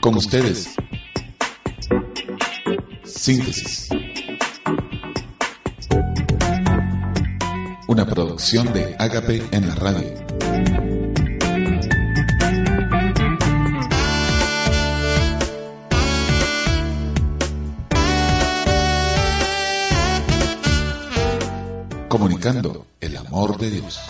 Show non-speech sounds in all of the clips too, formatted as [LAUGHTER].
Con ustedes. Síntesis. Una producción de Agape en la radio. Comunicando el amor de Dios.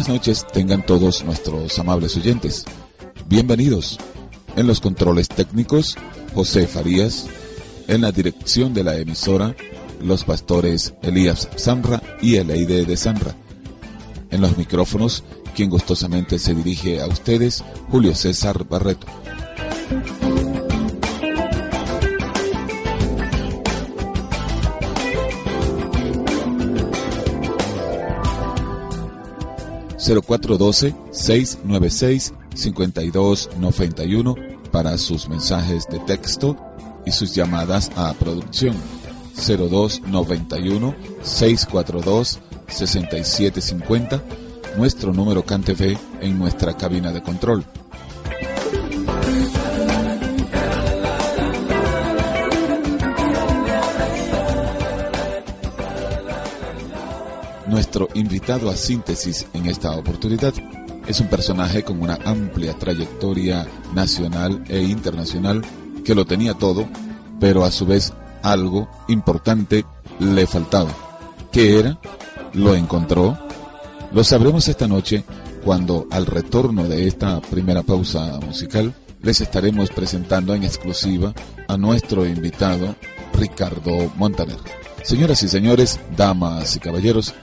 Buenas noches tengan todos nuestros amables oyentes. Bienvenidos. En los controles técnicos, José Farías. En la dirección de la emisora, los pastores Elías Sanra y Eleide de Sanra. En los micrófonos, quien gustosamente se dirige a ustedes, Julio César Barreto. ...0412-696-5291... para sus mensajes de texto y sus llamadas a producción. 0291-642-6750... nuestro número CanTV en nuestra cabina de control. Nuestro invitado a síntesis en esta oportunidad es un personaje con una amplia trayectoria nacional e internacional que lo tenía todo, pero a su vez algo importante le faltaba. ¿Qué era? ¿Lo encontró? Lo sabremos esta noche cuando al retorno de esta primera pausa musical les estaremos presentando en exclusiva a nuestro invitado Ricardo Montaner. Señoras y señores, damas y caballeros,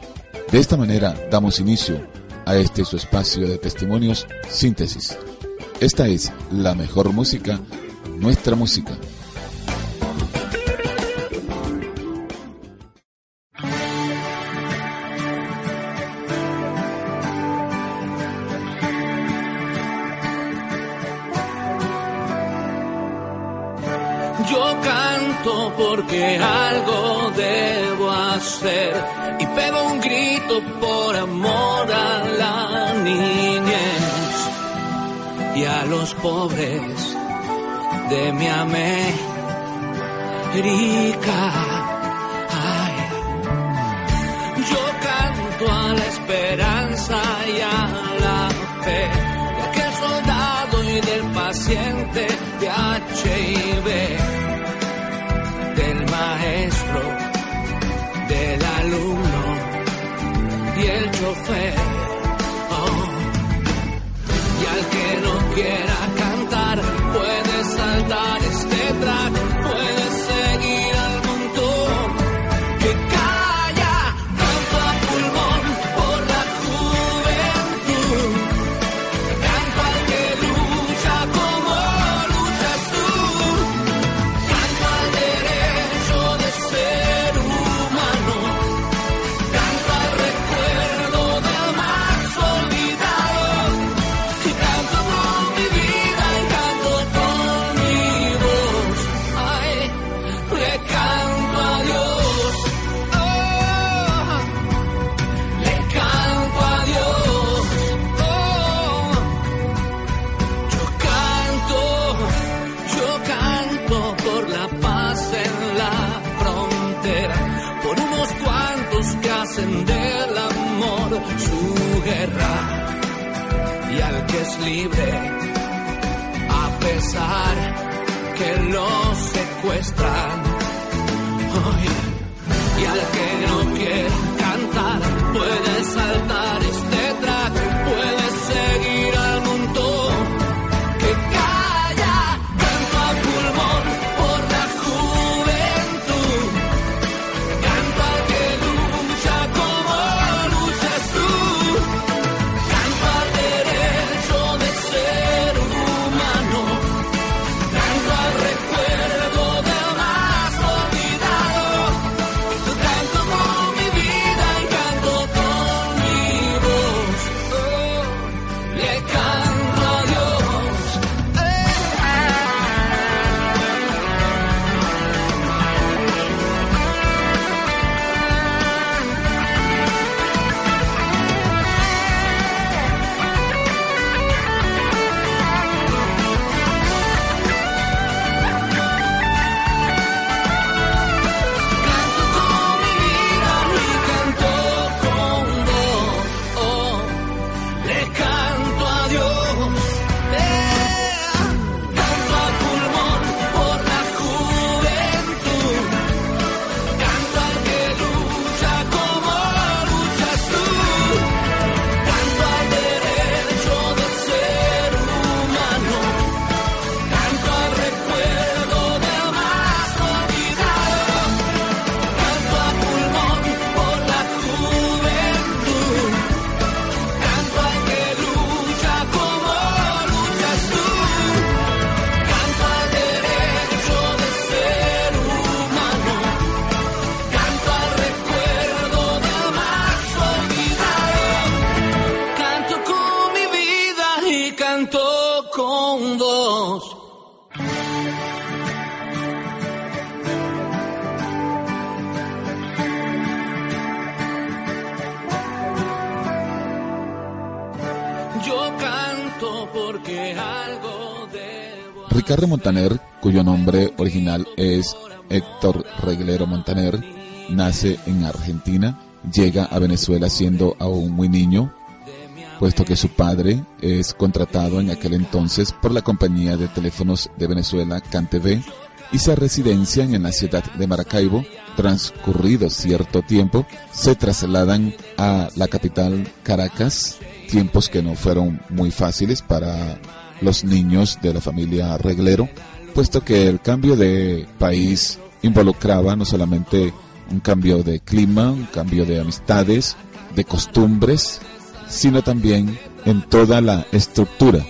de esta manera damos inicio a este su espacio de testimonios síntesis. Esta es la mejor música, nuestra música. Los pobres de mi América. Ay, yo canto a la esperanza y a la fe de aquel soldado y del paciente de HIV, del maestro, del alumno y el chofer. Oh. Y al que no quiera a pesar que lo secuestran. Montaner, cuyo nombre original es Héctor Reglero Montaner, nace en Argentina, llega a Venezuela siendo aún muy niño, puesto que su padre es contratado en aquel entonces por la compañía de teléfonos de Venezuela, CanTV, y se residencian en la ciudad de Maracaibo. Transcurrido cierto tiempo, se trasladan a la capital Caracas, tiempos que no fueron muy fáciles para los niños de la familia Reglero, puesto que el cambio de país involucraba no solamente un cambio de clima, un cambio de amistades, de costumbres, sino también en toda la estructura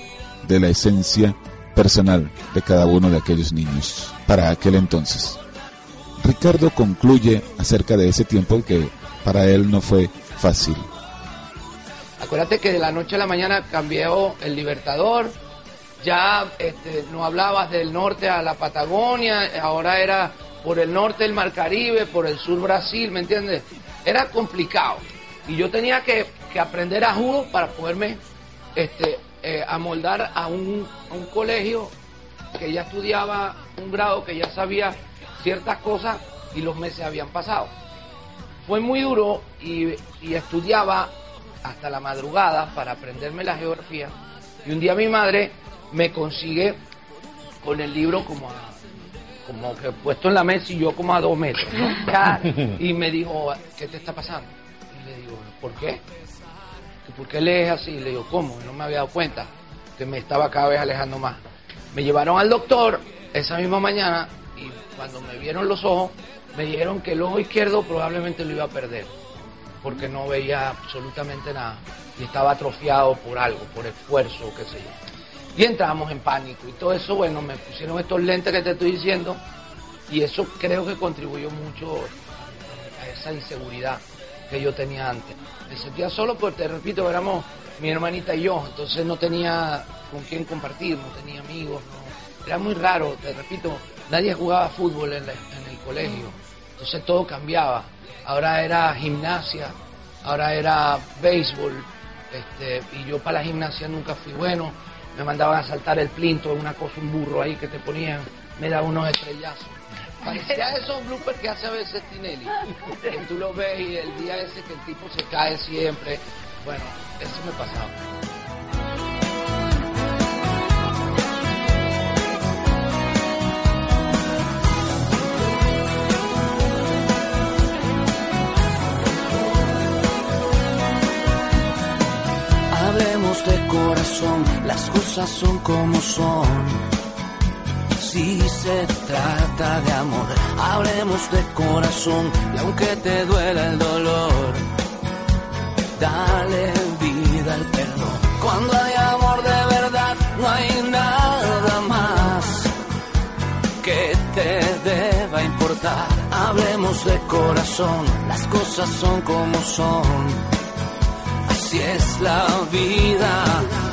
de la esencia personal de cada uno de aquellos niños para aquel entonces. Ricardo concluye acerca de ese tiempo que para él no fue fácil. Acuérdate que de la noche a la mañana cambió el Libertador, ya este, no hablabas del norte a la Patagonia, ahora era por el norte el Mar Caribe, por el sur Brasil, ¿me entiendes? Era complicado. Y yo tenía que, aprender a juro para poderme este, eh, amoldar a un, colegio que ya estudiaba un grado, que ya sabía ciertas cosas y los meses habían pasado. Fue muy duro y, y estudiaba hasta la madrugada para aprenderme la geografía. Y un día mi madre me consigue con el libro como como que puesto en la mesa y yo como a dos metros. [LAUGHS] [LAUGHS] Y me dijo, ¿qué te está pasando? Y le digo, ¿por qué? ¿Por qué lees así? Y le digo, ¿cómo? No me había dado cuenta que me estaba cada vez alejando más. Me llevaron al doctor esa misma mañana y cuando me vieron los ojos, me dijeron que el ojo izquierdo probablemente lo iba a perder porque no veía absolutamente nada y estaba atrofiado por algo, por esfuerzo, qué sé yo. Y entramos en pánico. Y todo eso, bueno, me pusieron estos lentes que te estoy diciendo. Y eso creo que contribuyó mucho a esa inseguridad que yo tenía antes. Me sentía solo porque, te repito, éramos mi hermanita y yo, entonces no tenía con quién compartir, no tenía amigos, era muy raro, te repito, nadie jugaba fútbol en, en el colegio, entonces todo cambiaba. Ahora era gimnasia, ahora era béisbol, este, y yo para la gimnasia nunca fui bueno me mandaban a saltar el plinto, una cosa, un burro ahí que te ponían, me daban unos estrellazos. Parecía esos bloopers que hace a veces Tinelli, que tú lo ves y el día ese que el tipo se cae siempre. Bueno, eso me pasaba. Hablemos de corazón, las cosas son como son. Si se trata de amor, hablemos de corazón, y aunque te duela el dolor, dale vida al perdón. Cuando hay amor de verdad, no hay nada más que te deba importar. Hablemos de corazón, las cosas son como son si es la vida.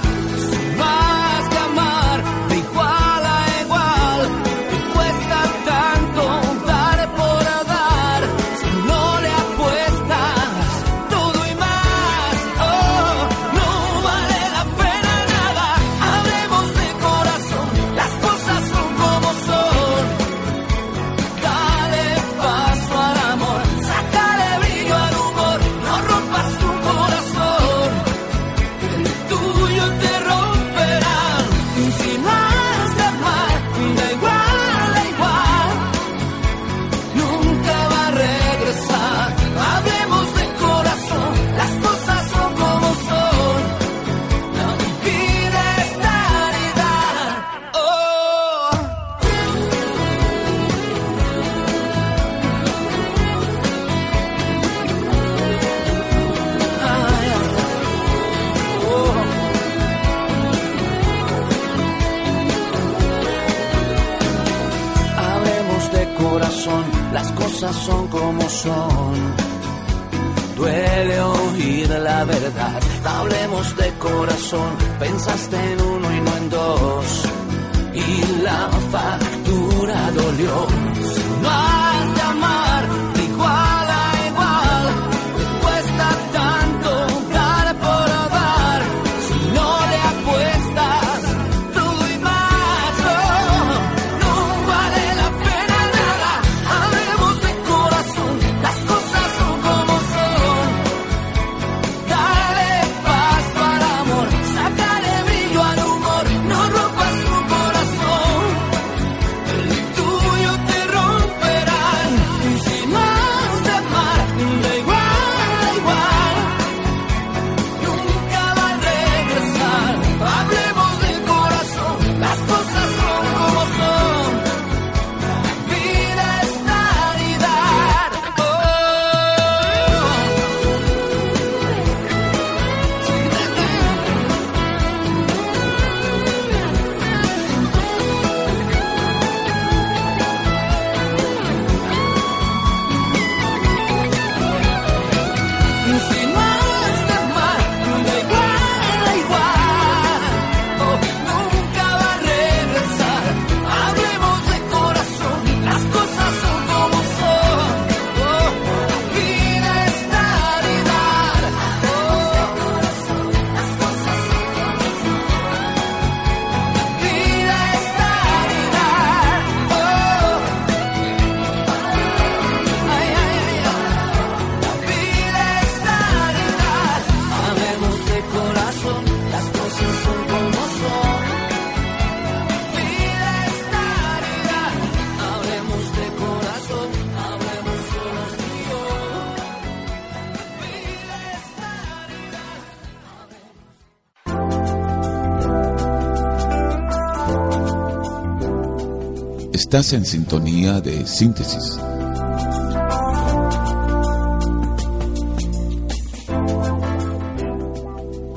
Estás en sintonía de síntesis.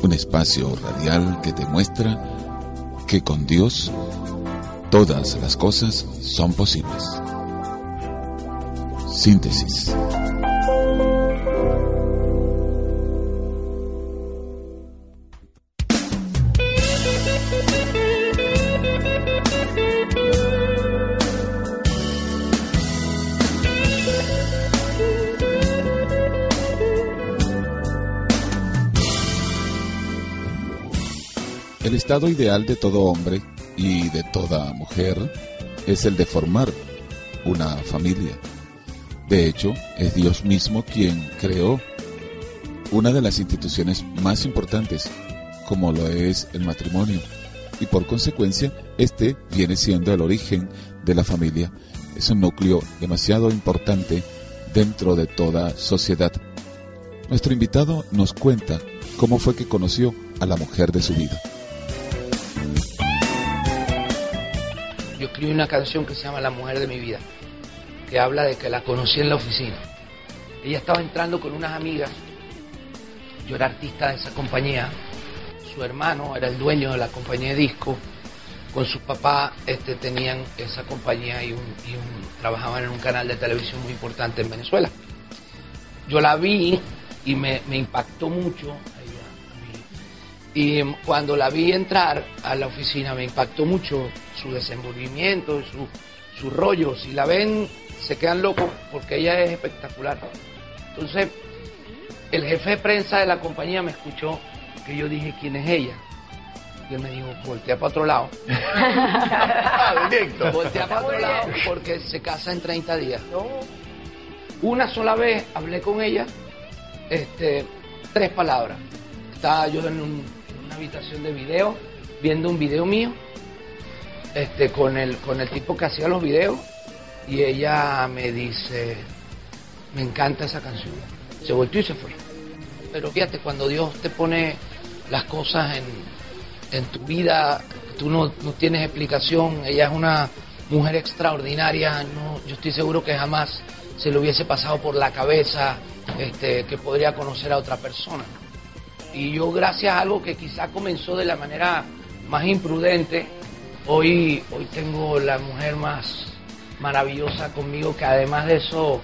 Un espacio radial que te muestra que con Dios todas las cosas son posibles. Síntesis. El estado ideal de todo hombre y de toda mujer es el de formar una familia. De hecho, es Dios mismo quien creó una de las instituciones más importantes, como lo es el matrimonio, y por consecuencia, este viene siendo el origen de la familia. Es un núcleo demasiado importante dentro de toda sociedad. Nuestro invitado nos cuenta cómo fue que conoció a la mujer de su vida. Escribí una canción que se llama La mujer de mi vida, que habla de que la conocí en la oficina. Ella estaba entrando con unas amigas, yo era artista de esa compañía, su hermano era el dueño de la compañía de disco, con su papá este, tenían esa compañía y, trabajaban en un canal de televisión muy importante en Venezuela. Yo la vi y me impactó mucho y cuando la vi entrar a la oficina me impactó mucho su desenvolvimiento, su, su rollo. Si la ven, se quedan locos porque ella es espectacular. Entonces, el jefe de prensa de la compañía me escuchó que yo dije, ¿quién es ella? Y él me dijo, voltea para otro lado. [LAUGHS] Directo. Voltea para otro lado porque se casa en 30 días. Una sola vez hablé con ella, este, tres palabras. Estaba yo en un habitación de video, viendo un video mío, este, con el, con el tipo que hacía los videos, y ella me dice, me encanta esa canción. Se volvió y se fue. Pero fíjate, cuando Dios te pone las cosas en, en tu vida, tú no, no, tienes explicación, ella es una mujer extraordinaria, no, yo estoy seguro que jamás se le hubiese pasado por la cabeza este, que podría conocer a otra persona. Y yo gracias a algo que quizá comenzó de la manera más imprudente, hoy, hoy tengo la mujer más maravillosa conmigo, que además de eso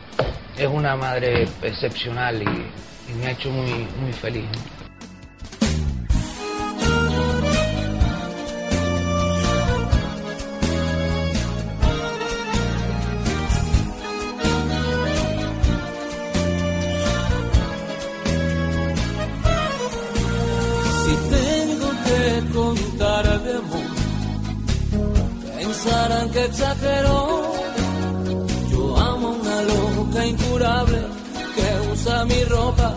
es una madre excepcional y, me ha hecho muy, muy feliz. Exageró. Yo amo una loca incurable que usa mi ropa,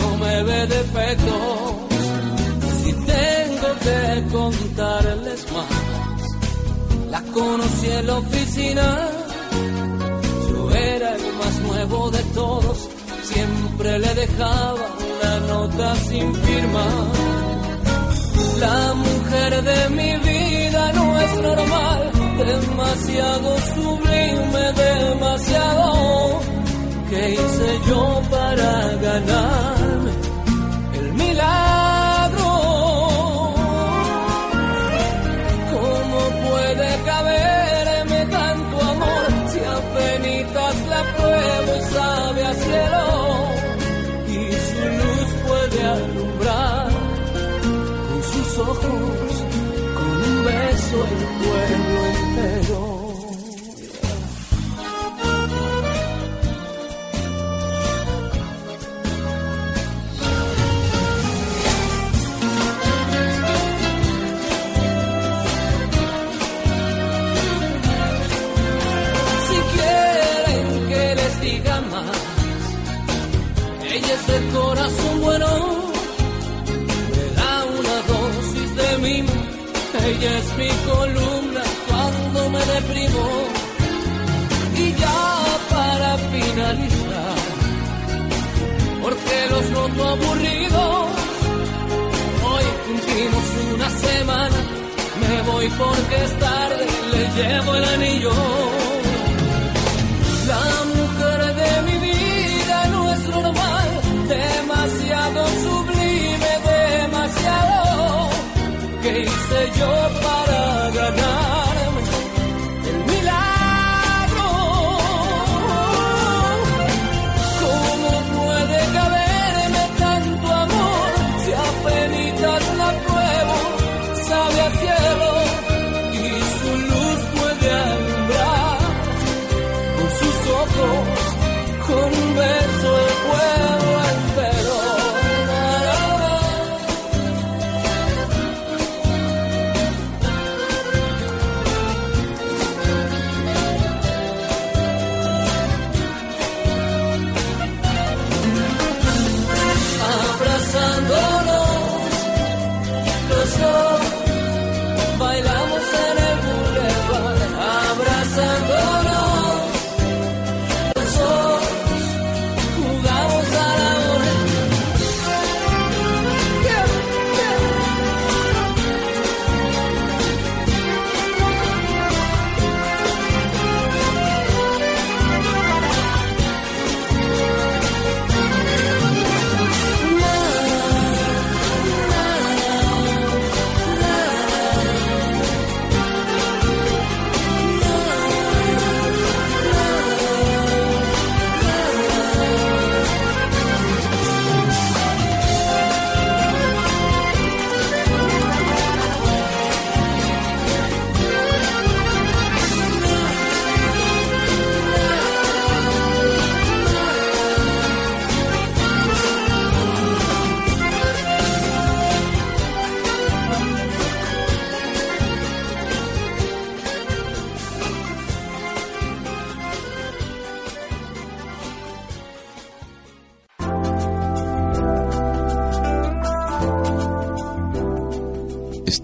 no me ve defectos. Si tengo que contarles más, la conocí en la oficina. Yo era el más nuevo de todos, siempre le dejaba una nota sin firma. La mujer de mi vida no es normal demasiado sublime, demasiado que hice yo para ganarme el milagro. ¿Cómo puede caberme tanto amor si apenas la pruebo y sabe a cielo? Y su luz puede alumbrar con sus ojos, con un beso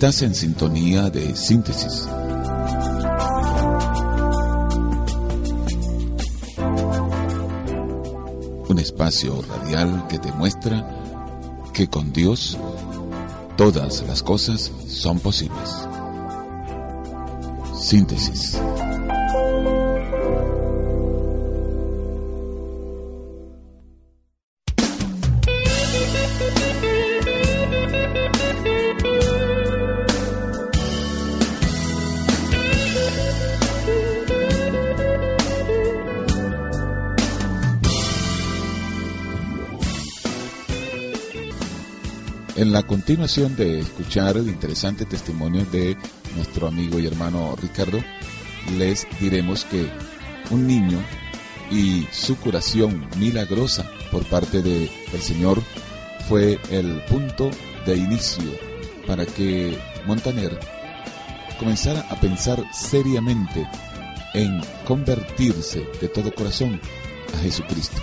Estás en sintonía de síntesis. Un espacio radial que te muestra que con Dios todas las cosas son posibles. Síntesis. La continuación de escuchar el interesante testimonio de nuestro amigo y hermano Ricardo, les diremos que un niño y su curación milagrosa por parte del Señor fue el punto de inicio para que Montaner comenzara a pensar seriamente en convertirse de todo corazón a Jesucristo.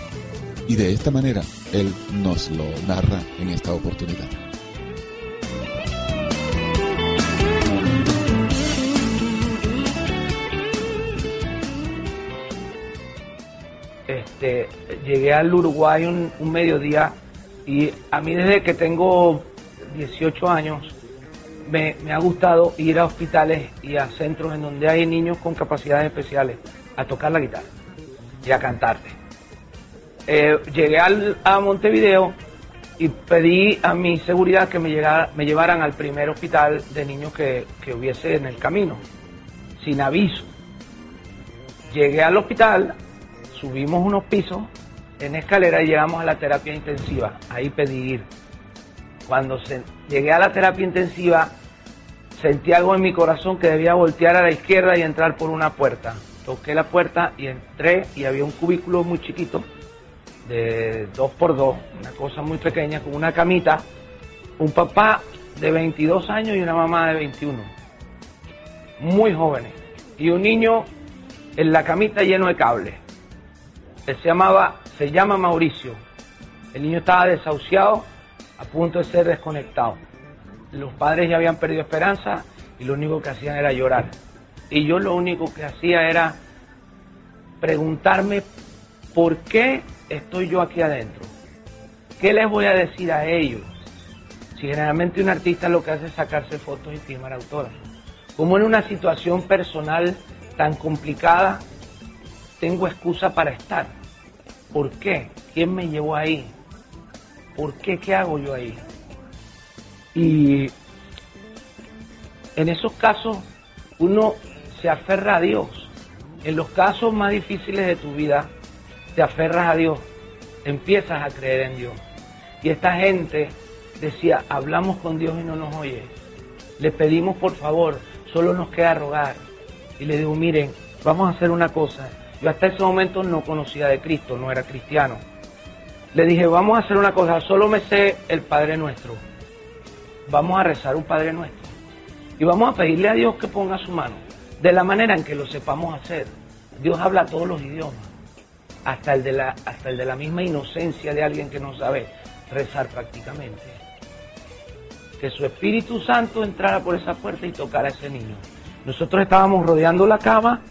Y de esta manera Él nos lo narra en esta oportunidad. Llegué al Uruguay un, mediodía y a mí desde que tengo 18 años me, ha gustado ir a hospitales y a centros en donde hay niños con capacidades especiales a tocar la guitarra y a cantarte. Eh, llegué a Montevideo y pedí a mi seguridad que me, me llevaran al primer hospital de niños que, que hubiese en el camino, sin aviso. Llegué al hospital, subimos unos pisos en escalera llegamos a la terapia intensiva. Ahí pedí ir. Cuando llegué a la terapia intensiva, sentí algo en mi corazón que debía voltear a la izquierda y entrar por una puerta. Toqué la puerta y entré y había un cubículo muy chiquito, de dos por dos, una cosa muy pequeña, con una camita, un papá de 22 años y una mamá de 21, muy jóvenes, y un niño en la camita lleno de cables se llamaba, se llama Mauricio. El niño estaba desahuciado, a punto de ser desconectado. Los padres ya habían perdido esperanza y lo único que hacían era llorar. Y yo lo único que hacía era preguntarme por qué estoy yo aquí adentro. ¿Qué les voy a decir a ellos? Si generalmente un artista lo que hace es sacarse fotos y firmar autógrafos. Como en una situación personal tan complicada tengo excusa para estar. ¿Por qué? ¿Quién me llevó ahí? ¿Por qué? ¿Qué hago yo ahí? Y en esos casos uno se aferra a Dios. En los casos más difíciles de tu vida, te aferras a Dios, empiezas a creer en Dios. Y esta gente decía, hablamos con Dios y no nos oye. Le pedimos por favor, solo nos queda rogar. Y le digo, miren, vamos a hacer una cosa, yo hasta ese momento no conocía de Cristo, no era cristiano. Le dije, vamos a hacer una cosa, solo me sé el Padre Nuestro. Vamos a rezar un Padre Nuestro. Y vamos a pedirle a Dios que ponga su mano, de la manera en que lo sepamos hacer. Dios habla todos los idiomas, hasta el de la, hasta el de la misma inocencia de alguien que no sabe rezar prácticamente. Que su Espíritu Santo entrara por esa puerta y tocara a ese niño. Nosotros estábamos rodeando la cama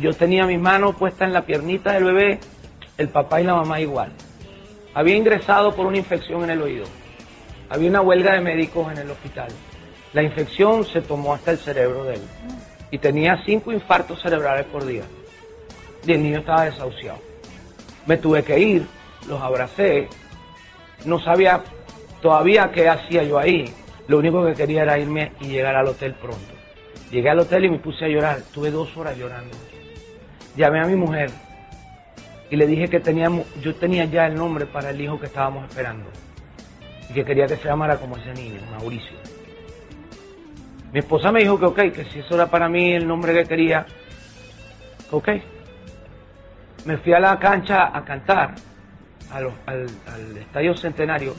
yo tenía mi mano puesta en la piernita del bebé, el papá y la mamá igual. Había ingresado por una infección en el oído. Había una huelga de médicos en el hospital. La infección se tomó hasta el cerebro de él. Y tenía cinco infartos cerebrales por día. Y el niño estaba desahuciado. Me tuve que ir, los abracé. No sabía todavía qué hacía yo ahí. Lo único que quería era irme y llegar al hotel pronto. Llegué al hotel y me puse a llorar. Tuve dos horas llorando llamé a mi mujer y le dije que teníamos, yo tenía ya el nombre para el hijo que estábamos esperando y que quería que se llamara como ese niño, Mauricio. Mi esposa me dijo que ok, que si eso era para mí el nombre que quería, ok. Me fui a la cancha a cantar al, al estadio centenario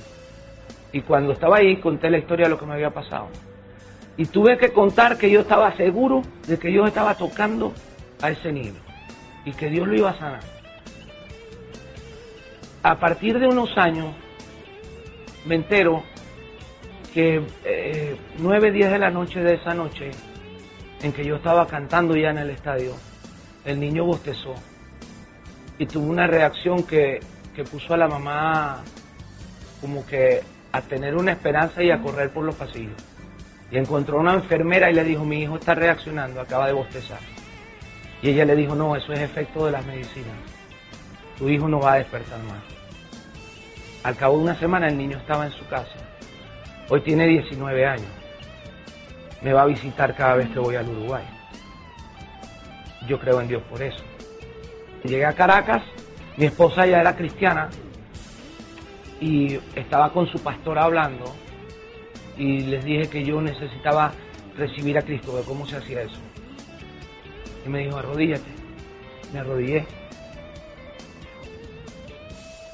y cuando estaba ahí conté la historia de lo que me había pasado. Y tuve que contar que yo estaba seguro de que yo estaba tocando a ese niño y que Dios lo iba a sanar. A partir de unos años me entero que eh, 9, 10 de la noche de esa noche, en que yo estaba cantando ya en el estadio, el niño bostezó y tuvo una reacción que, que puso a la mamá como que a tener una esperanza y a correr por los pasillos. Y encontró a una enfermera y le dijo, mi hijo está reaccionando, acaba de bostezar. Y ella le dijo, no, eso es efecto de las medicinas. Tu hijo no va a despertar más. Al cabo de una semana el niño estaba en su casa. Hoy tiene 19 años. Me va a visitar cada vez que voy al Uruguay. Yo creo en Dios por eso. Llegué a Caracas, mi esposa ya era cristiana y estaba con su pastor hablando y les dije que yo necesitaba recibir a Cristo, cómo se hacía eso. Y me dijo, arrodíllate. Me arrodillé.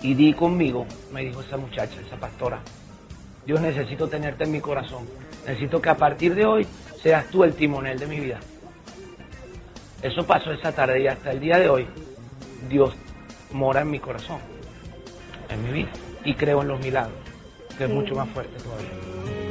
Y di conmigo, me dijo esa muchacha, esa pastora. Dios necesito tenerte en mi corazón. Necesito que a partir de hoy seas tú el timonel de mi vida. Eso pasó esa tarde y hasta el día de hoy Dios mora en mi corazón, en mi vida. Y creo en los milagros, que es mucho más fuerte todavía.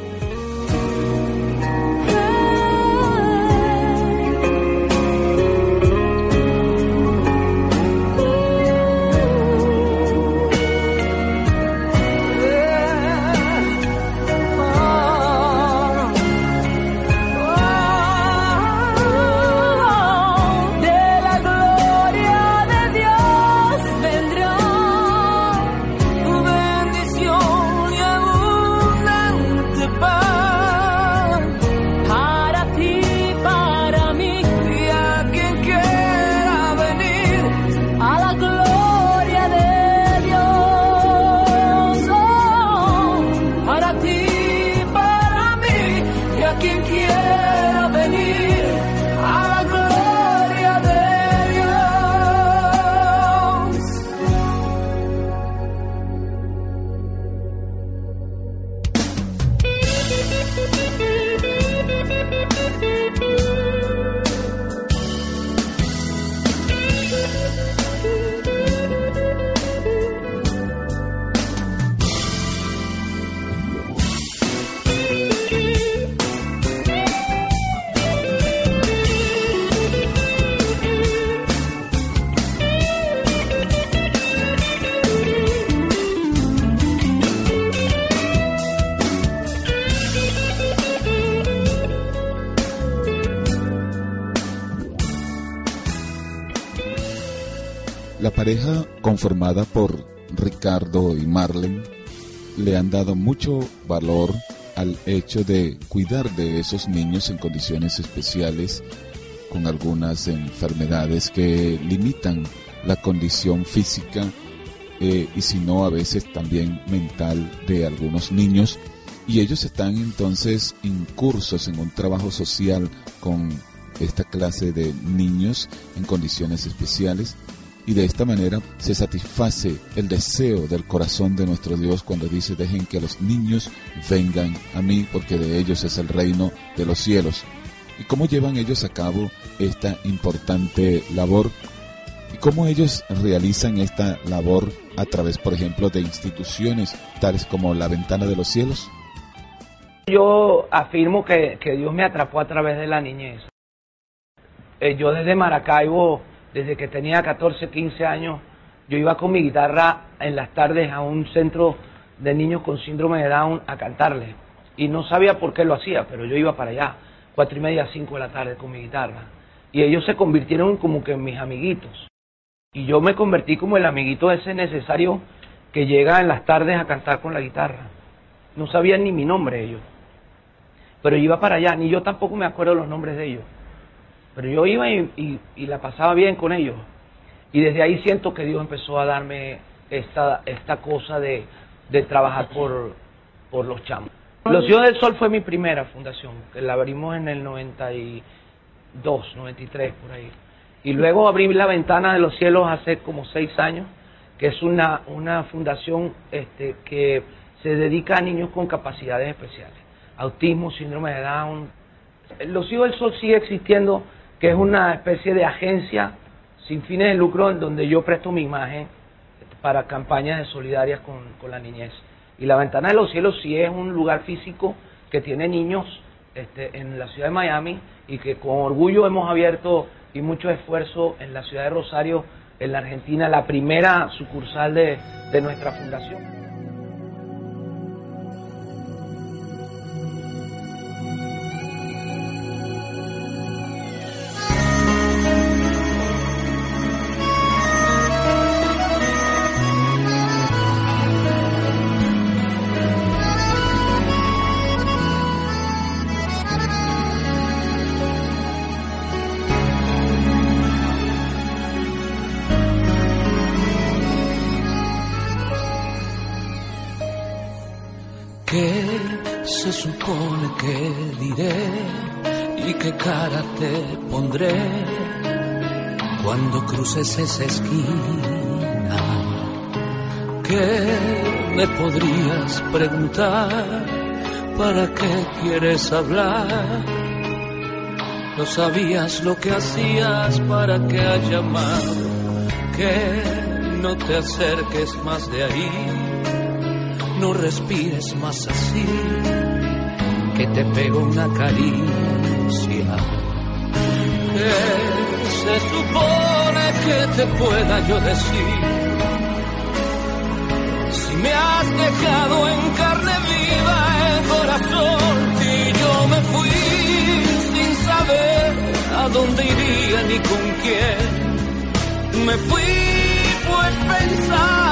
Pareja conformada por Ricardo y Marlene le han dado mucho valor al hecho de cuidar de esos niños en condiciones especiales con algunas enfermedades que limitan la condición física eh, y si no a veces también mental de algunos niños. Y ellos están entonces incursos en un trabajo social con esta clase de niños en condiciones especiales y de esta manera se satisface el deseo del corazón de nuestro Dios cuando dice dejen que los niños vengan a mí porque de ellos es el reino de los cielos. ¿Y cómo llevan ellos a cabo esta importante labor? ¿Y cómo ellos realizan esta labor a través, por ejemplo, de instituciones tales como la Ventana de los Cielos? Yo afirmo que, que Dios me atrapó a través de la niñez. Eh, yo desde Maracaibo desde que tenía 14, 15 años, yo iba con mi guitarra en las tardes a un centro de niños con síndrome de Down a cantarle. Y no sabía por qué lo hacía, pero yo iba para allá, cuatro y media, cinco de la tarde con mi guitarra. Y ellos se convirtieron como que en mis amiguitos. Y yo me convertí como el amiguito ese necesario que llega en las tardes a cantar con la guitarra. No sabían ni mi nombre ellos. Pero iba para allá, ni yo tampoco me acuerdo los nombres de ellos. Pero yo iba y, la pasaba bien con ellos. Y desde ahí siento que Dios empezó a darme esta, esta cosa de, de trabajar por, por los chamos. Los Hijos del Sol fue mi primera fundación, que la abrimos en el 92, 93, por ahí. Y luego abrí la Ventana de los Cielos hace como seis años, que es una, una fundación este, que se dedica a niños con capacidades especiales. Autismo, síndrome de Down. Los Hijos del Sol sigue existiendo que es una especie de agencia sin fines de lucro en donde yo presto mi imagen para campañas solidarias con, con la niñez. Y la Ventana de los Cielos sí es un lugar físico que tiene niños este, en la ciudad de Miami y que con orgullo hemos abierto y mucho esfuerzo en la ciudad de Rosario, en la Argentina, la primera sucursal de, de nuestra fundación. Cruces esa esquina. ¿Qué me podrías preguntar? ¿Para qué quieres hablar? No sabías lo que hacías para que haya llamado, que no te acerques más de ahí, no respires más así, que te pego una caricia se supone que te pueda yo decir? Si me has dejado en carne viva el corazón y yo me fui sin saber a dónde iría ni con quién. Me fui pues pensaba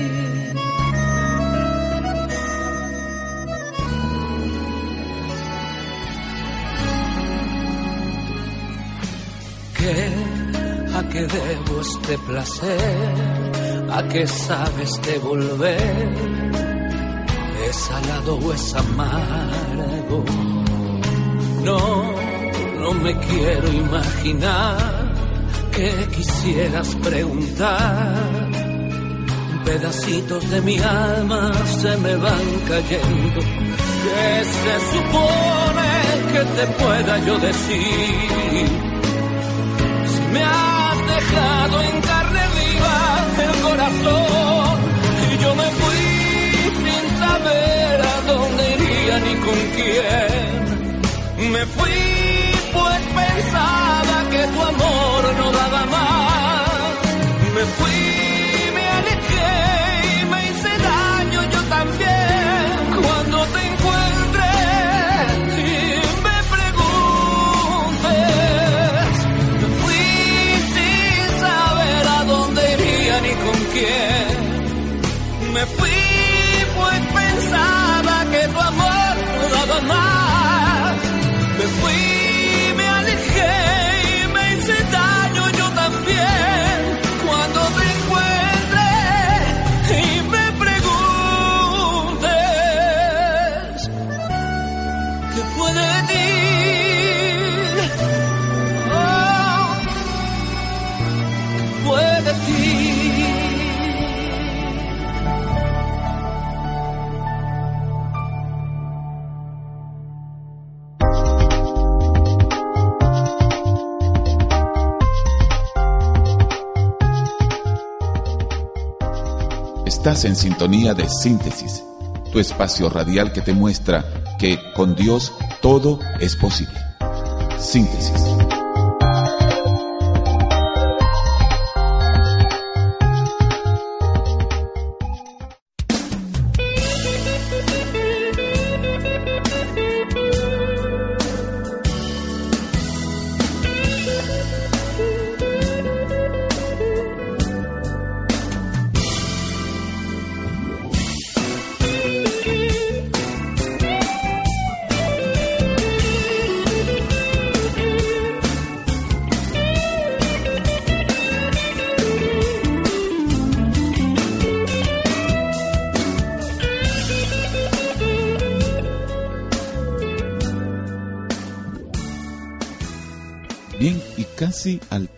qué debo este placer? ¿A qué sabes devolver? ¿Es salado o es amargo? No, no me quiero imaginar que quisieras preguntar. Pedacitos de mi alma se me van cayendo. ¿Qué se supone que te pueda yo decir? Si me dejado en carne viva el corazón y yo me fui sin saber a dónde iría ni con quién. Me fui pues pensaba que tu amor no daba más. Me fui, En sintonía de Síntesis, tu espacio radial que te muestra que con Dios todo es posible. Síntesis.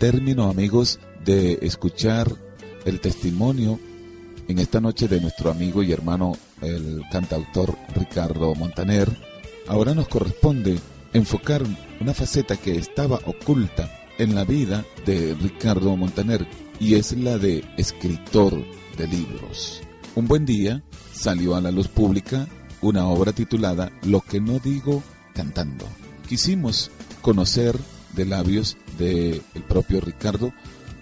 Término, amigos, de escuchar el testimonio en esta noche de nuestro amigo y hermano, el cantautor Ricardo Montaner, ahora nos corresponde enfocar una faceta que estaba oculta en la vida de Ricardo Montaner y es la de escritor de libros. Un buen día salió a la luz pública una obra titulada Lo que no digo cantando. Quisimos conocer de labios del propio Ricardo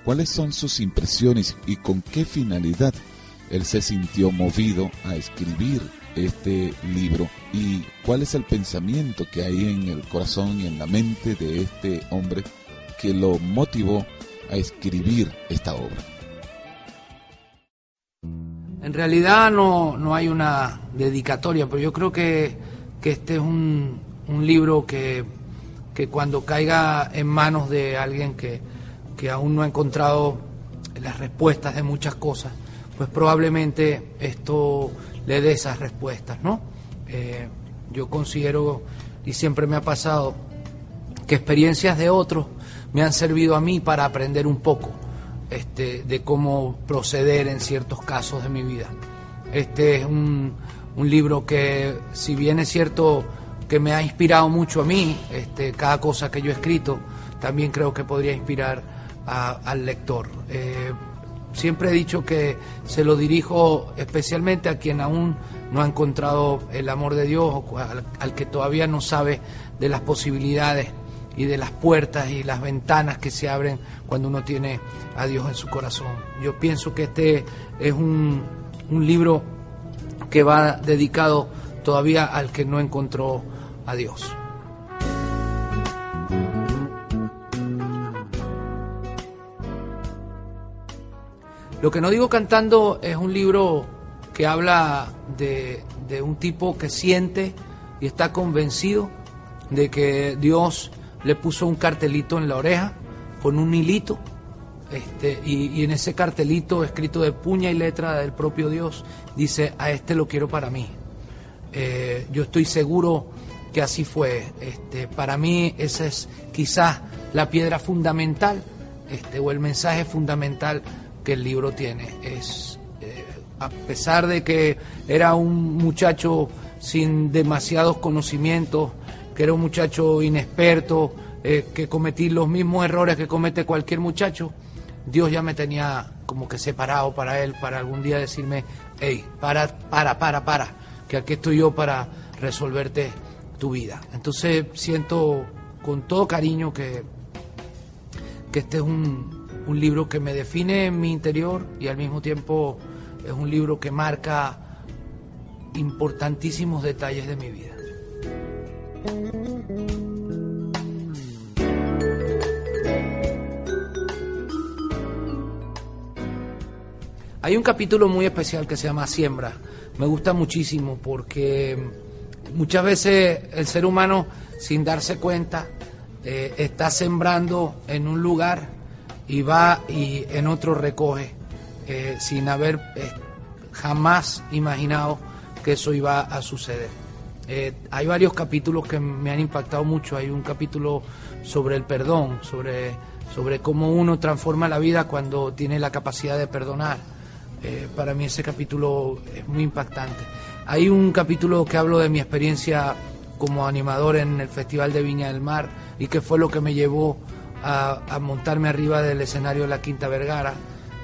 cuáles son sus impresiones y con qué finalidad él se sintió movido a escribir este libro y cuál es el pensamiento que hay en el corazón y en la mente de este hombre que lo motivó a escribir esta obra. En realidad no, no hay una dedicatoria, pero yo creo que, que este es un, un libro que, que, cuando caiga en manos de alguien que, que aún no ha encontrado las respuestas de muchas cosas, pues probablemente esto le dé esas respuestas, ¿no? Eh, yo considero, y siempre me ha pasado, que experiencias de otros me han servido a mí para aprender un poco este, de cómo proceder en ciertos casos de mi vida. Este es un, un libro que, si bien es cierto que me ha inspirado mucho a mí, este, cada cosa que yo he escrito, también creo que podría inspirar al lector. Eh, siempre he dicho que se lo dirijo especialmente a quien aún no ha encontrado el amor de Dios al, que todavía no sabe de las posibilidades y de las puertas y las ventanas que se abren cuando uno tiene a Dios en su corazón. Yo pienso que este es un libro que va dedicado todavía al que no encontró a Dios. Lo que no digo cantando es un libro que habla de, un tipo que siente y está convencido de que Dios le puso un cartelito en la oreja con un hilito este, y, en ese cartelito escrito de puña y letra del propio Dios dice, a este lo quiero para mí. Eh, yo estoy seguro que así fue. Este, para mí esa es quizás la piedra fundamental este, o el mensaje fundamental que el libro tiene. Es, eh, a pesar de que era un muchacho sin demasiados conocimientos, que era un muchacho inexperto, eh, que cometí los mismos errores que comete cualquier muchacho, Dios ya me tenía como que separado para él, para algún día decirme, hey, para, para, para, para, que aquí estoy yo para resolverte tu vida. Entonces siento con todo cariño que, que este es un, un libro que me define en mi interior y al mismo tiempo es un libro que marca importantísimos detalles de mi vida. Hay un capítulo muy especial que se llama Siembra. Me gusta muchísimo porque muchas veces el ser humano, sin darse cuenta, eh, está sembrando en un lugar y va y en otro recoge, eh, sin haber eh, jamás imaginado que eso iba a suceder. Hay varios capítulos que me han impactado mucho. Hay un capítulo sobre el perdón, sobre, sobre cómo uno transforma la vida cuando tiene la capacidad de perdonar. para mí ese capítulo es muy impactante. Hay un capítulo que hablo de mi experiencia como animador en el Festival de Viña del Mar y que fue lo que me llevó a, montarme arriba del escenario de la Quinta Vergara.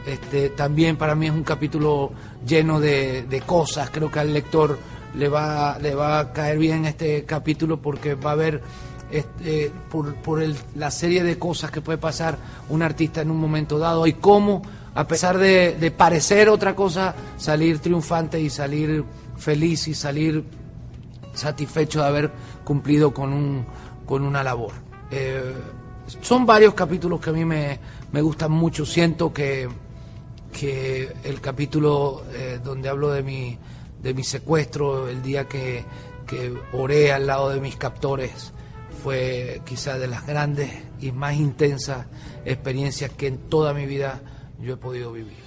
Este, también para mí es un capítulo lleno de, cosas. Creo que al lector le va, le va a caer bien este capítulo porque va a ver este, por, por la serie de cosas que puede pasar un artista en un momento dado y cómo, a pesar de, parecer otra cosa, salir triunfante y salir feliz y salir satisfecho de haber cumplido con, un, con una labor. Eh, son varios capítulos que a mí me, gustan mucho. Siento que, que el capítulo eh, donde hablo de mi, de mi secuestro, el día que, que oré al lado de mis captores, fue quizá de las grandes y más intensas experiencias que en toda mi vida yo he podido vivir.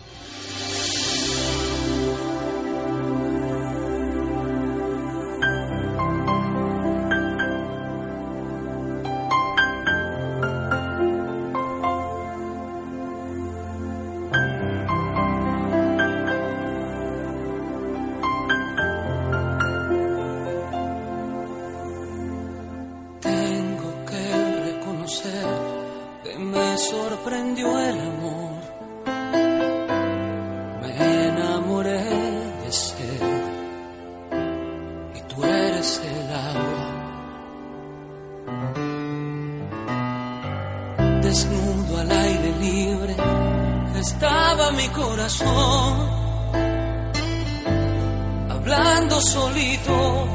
Libre estaba mi corazón, hablando solito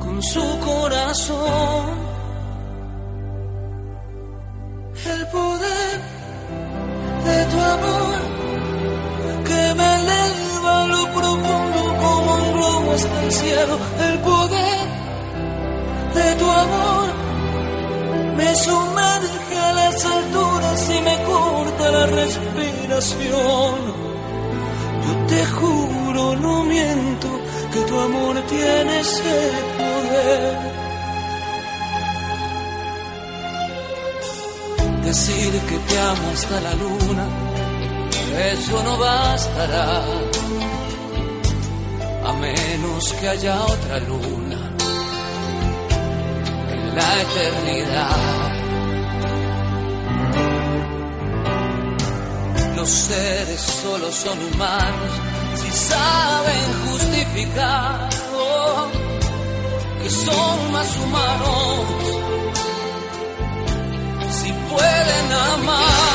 con su corazón. El poder de tu amor que me eleva lo profundo como un globo hasta el cielo. El poder de tu amor me sumerge a las alturas y me corta la respiración. Yo te juro, no miento, que tu amor tiene ese poder. Decir que te amo hasta la luna, eso no bastará, a menos que haya otra luna la eternidad. Los seres solo son humanos si saben justificar que son más humanos si pueden amar.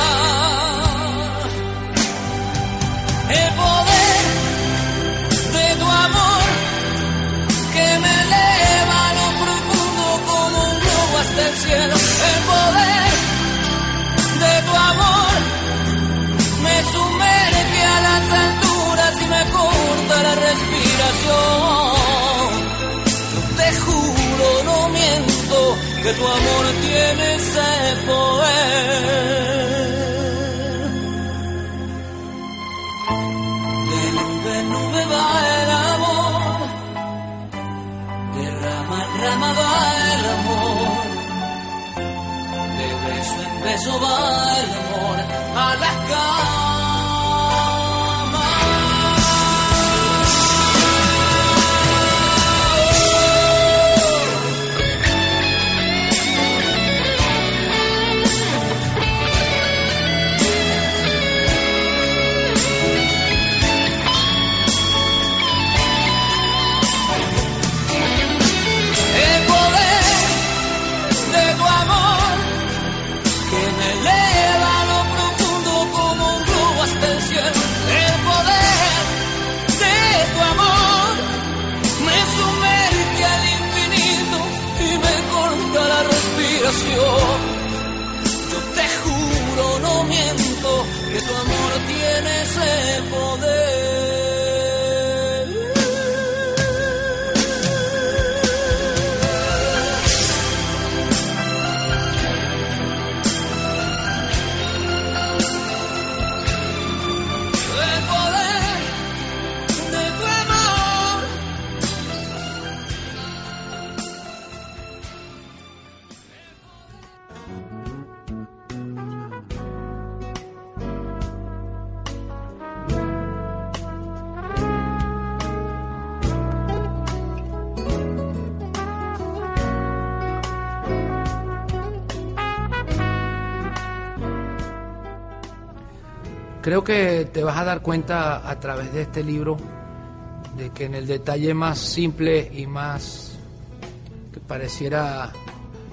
Globo hasta el cielo. El poder de tu amor me sumerge a las alturas y me corta la respiración. Te juro, no miento, que tu amor tiene ese poder. De nube en nube va el amor, de rama en rama va el amor, beso en beso va el amor a las camas. Cuenta a través de este libro de que en el detalle más simple y más que pareciera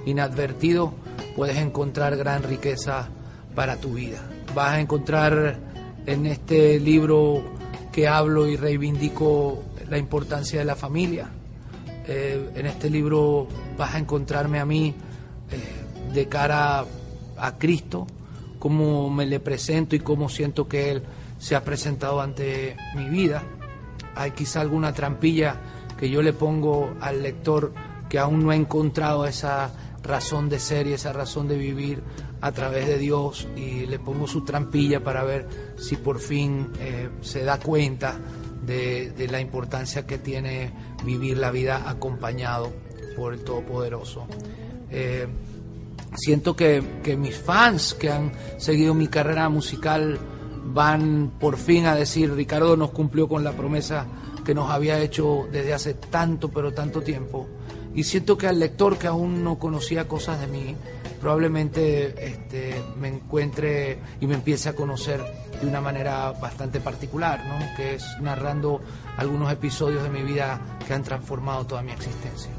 inadvertido puedes encontrar gran riqueza para tu vida. Vas a encontrar en este libro que hablo y reivindico la importancia de la familia. Eh, en este libro vas a encontrarme a mí eh, de cara a Cristo, cómo me le presento y cómo siento que Él se ha presentado ante mi vida. Hay quizá alguna trampilla que yo le pongo al lector que aún no ha encontrado esa razón de ser y esa razón de vivir a través de Dios y le pongo su trampilla para ver si por fin eh, se da cuenta de, la importancia que tiene vivir la vida acompañado por el Todopoderoso. Eh, siento que, que, mis fans que han seguido mi carrera musical van por fin a decir, Ricardo nos cumplió con la promesa que nos había hecho desde hace tanto, pero tanto tiempo. Y siento que al lector que aún no conocía cosas de mí, probablemente este, me encuentre y me empiece a conocer de una manera bastante particular, ¿no? que es narrando algunos episodios de mi vida que han transformado toda mi existencia.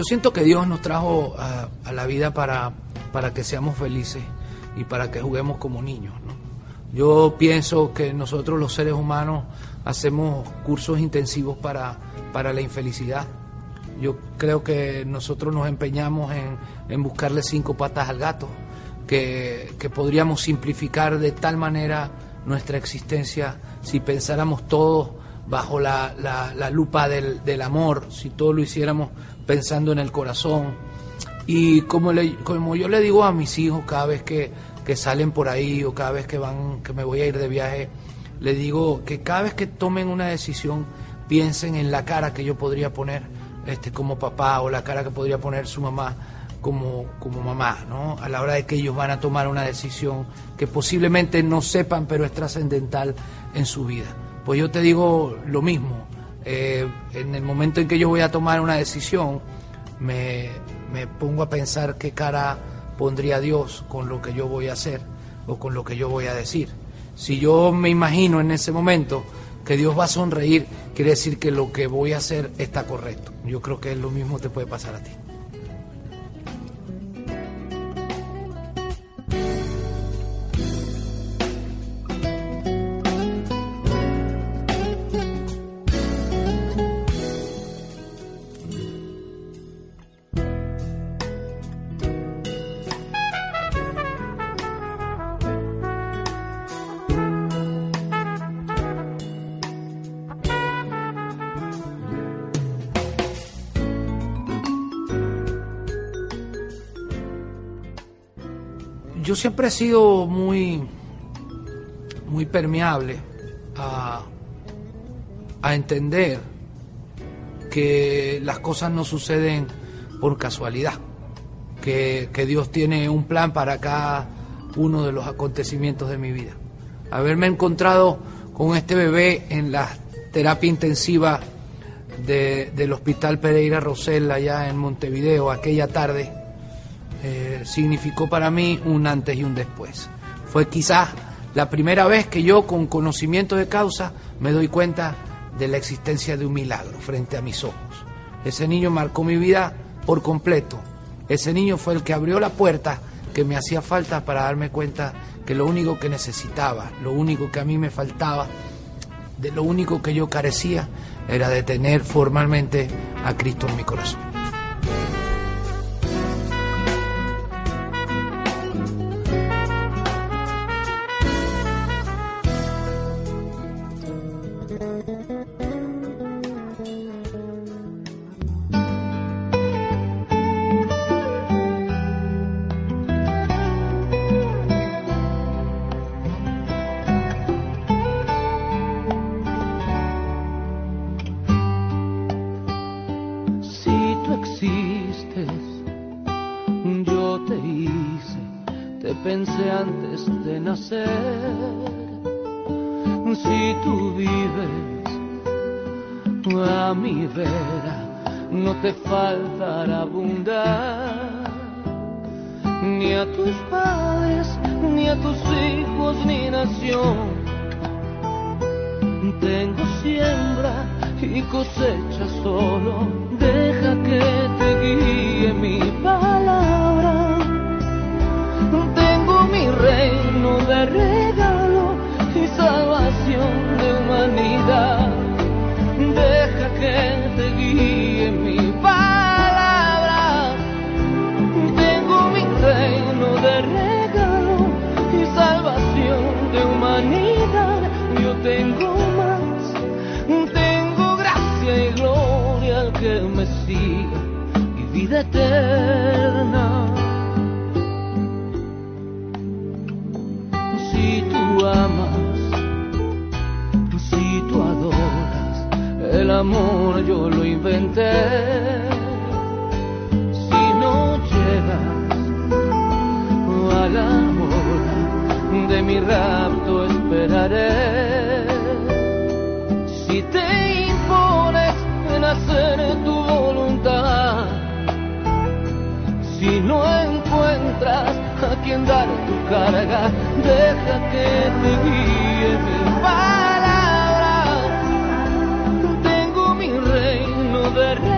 Yo siento que Dios nos trajo a, la vida para, para que seamos felices y para que juguemos como niños. Yo pienso que nosotros los seres humanos hacemos cursos intensivos para, para la infelicidad. Yo creo que nosotros nos empeñamos en, en buscarle cinco patas al gato, que, que, podríamos simplificar de tal manera nuestra existencia si pensáramos todos bajo la, la, la lupa del, del amor, si todo lo hiciéramos pensando en el corazón. Y como, le, como yo le digo a mis hijos cada vez que, que salen por ahí o cada vez que van, que me voy a ir de viaje, le digo que cada vez que tomen una decisión piensen en la cara que yo podría poner este, como papá o la cara que podría poner su mamá como, como mamá, ¿no? A la hora de que ellos van a tomar una decisión que posiblemente no sepan, pero es trascendental en su vida. Pues yo te digo lo mismo, eh, en el momento en que yo voy a tomar una decisión, me, me pongo a pensar qué cara pondría Dios con lo que yo voy a hacer o con lo que yo voy a decir. Si yo me imagino en ese momento que Dios va a sonreír, quiere decir que lo que voy a hacer está correcto. Yo creo que lo mismo te puede pasar a ti. Siempre he sido muy, muy permeable a, entender que las cosas no suceden por casualidad, que, Dios tiene un plan para cada uno de los acontecimientos de mi vida. Haberme encontrado con este bebé en la terapia intensiva del Hospital Pereira Rosell allá en Montevideo aquella tarde, eh, significó para mí un antes y un después. Fue quizás la primera vez que yo con conocimiento de causa me doy cuenta de la existencia de un milagro frente a mis ojos. Ese niño marcó mi vida por completo. Ese niño fue el que abrió la puerta que me hacía falta para darme cuenta que lo único que necesitaba, lo único que a mí me faltaba, de lo único que yo carecía, era de tener formalmente a Cristo en mi corazón. Amor yo lo si no llegas a la hora de mi rapto esperaré. Si te impones en hacer tu voluntad si no encuentras a quien dar tu carga deja que te guíe. Reino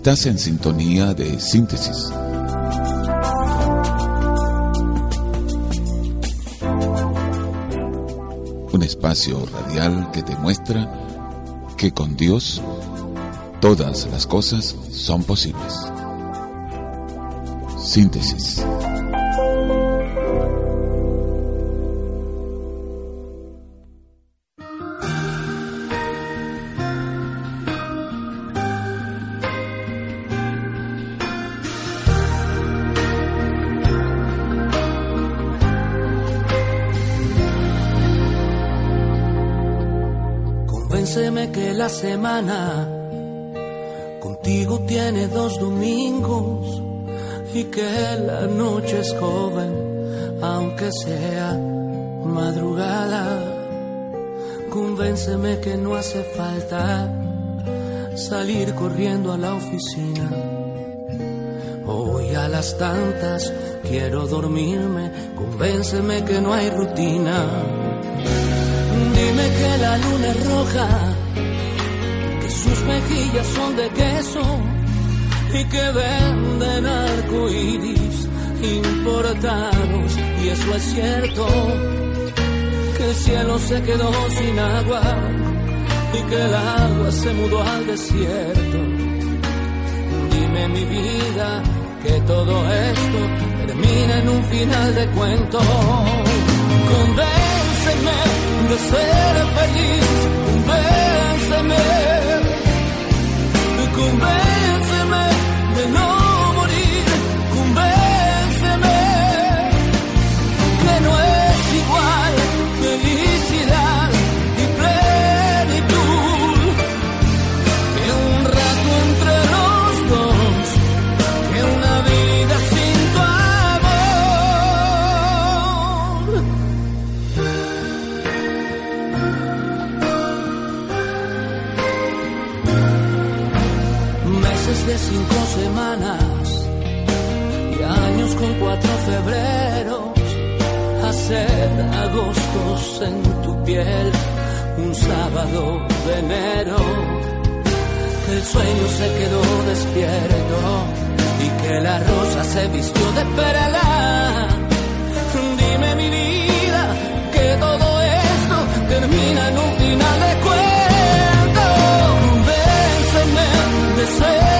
Estás en sintonía de síntesis. Espacio radial que te muestra que con Dios todas las cosas son posibles. Síntesis. Semana contigo tiene dos domingos y que la noche es joven, aunque sea madrugada. Convénceme que no hace falta salir corriendo a la oficina. Hoy a las tantas quiero dormirme, convénceme que no hay rutina. Dime que la luna es roja, sus mejillas son de queso y que venden arcoíris importados. Y eso es cierto, que el cielo se quedó sin agua y que el agua se mudó al desierto. Dime mi vida que todo esto termina en un final de cuento. Convénceme de ser feliz, convénceme, convénceme y años con cuatro febreros, hacer agostos en tu piel, un sábado de enero, que el sueño se quedó despierto y que la rosa se vistió de perla. Dime mi vida que todo esto termina en un final de cuento. Convénceme de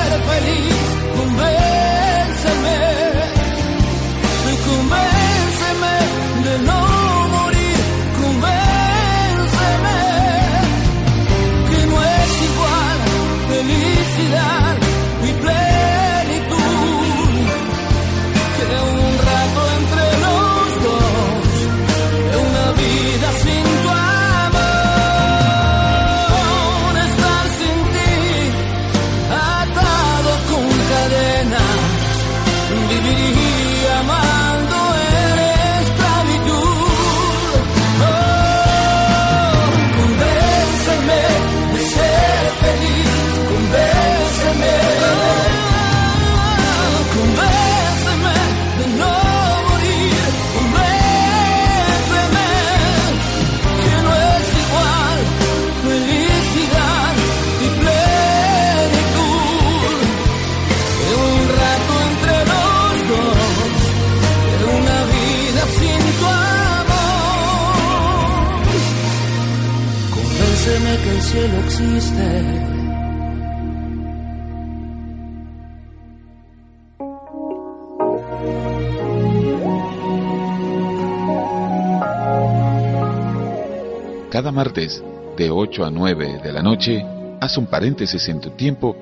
8 a 9 de la noche, haz un paréntesis en tu tiempo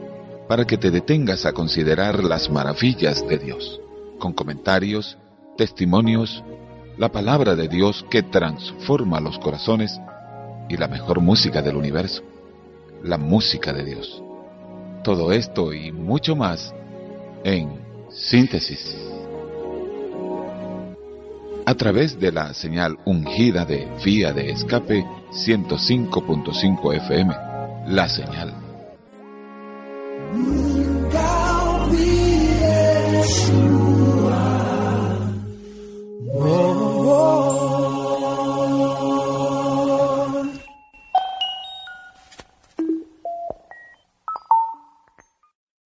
para que te detengas a considerar las maravillas de Dios, con comentarios, testimonios, la palabra de Dios que transforma los corazones y la mejor música del universo, la música de Dios. Todo esto y mucho más en síntesis a través de la señal ungida de vía de escape 105.5 FM, la señal.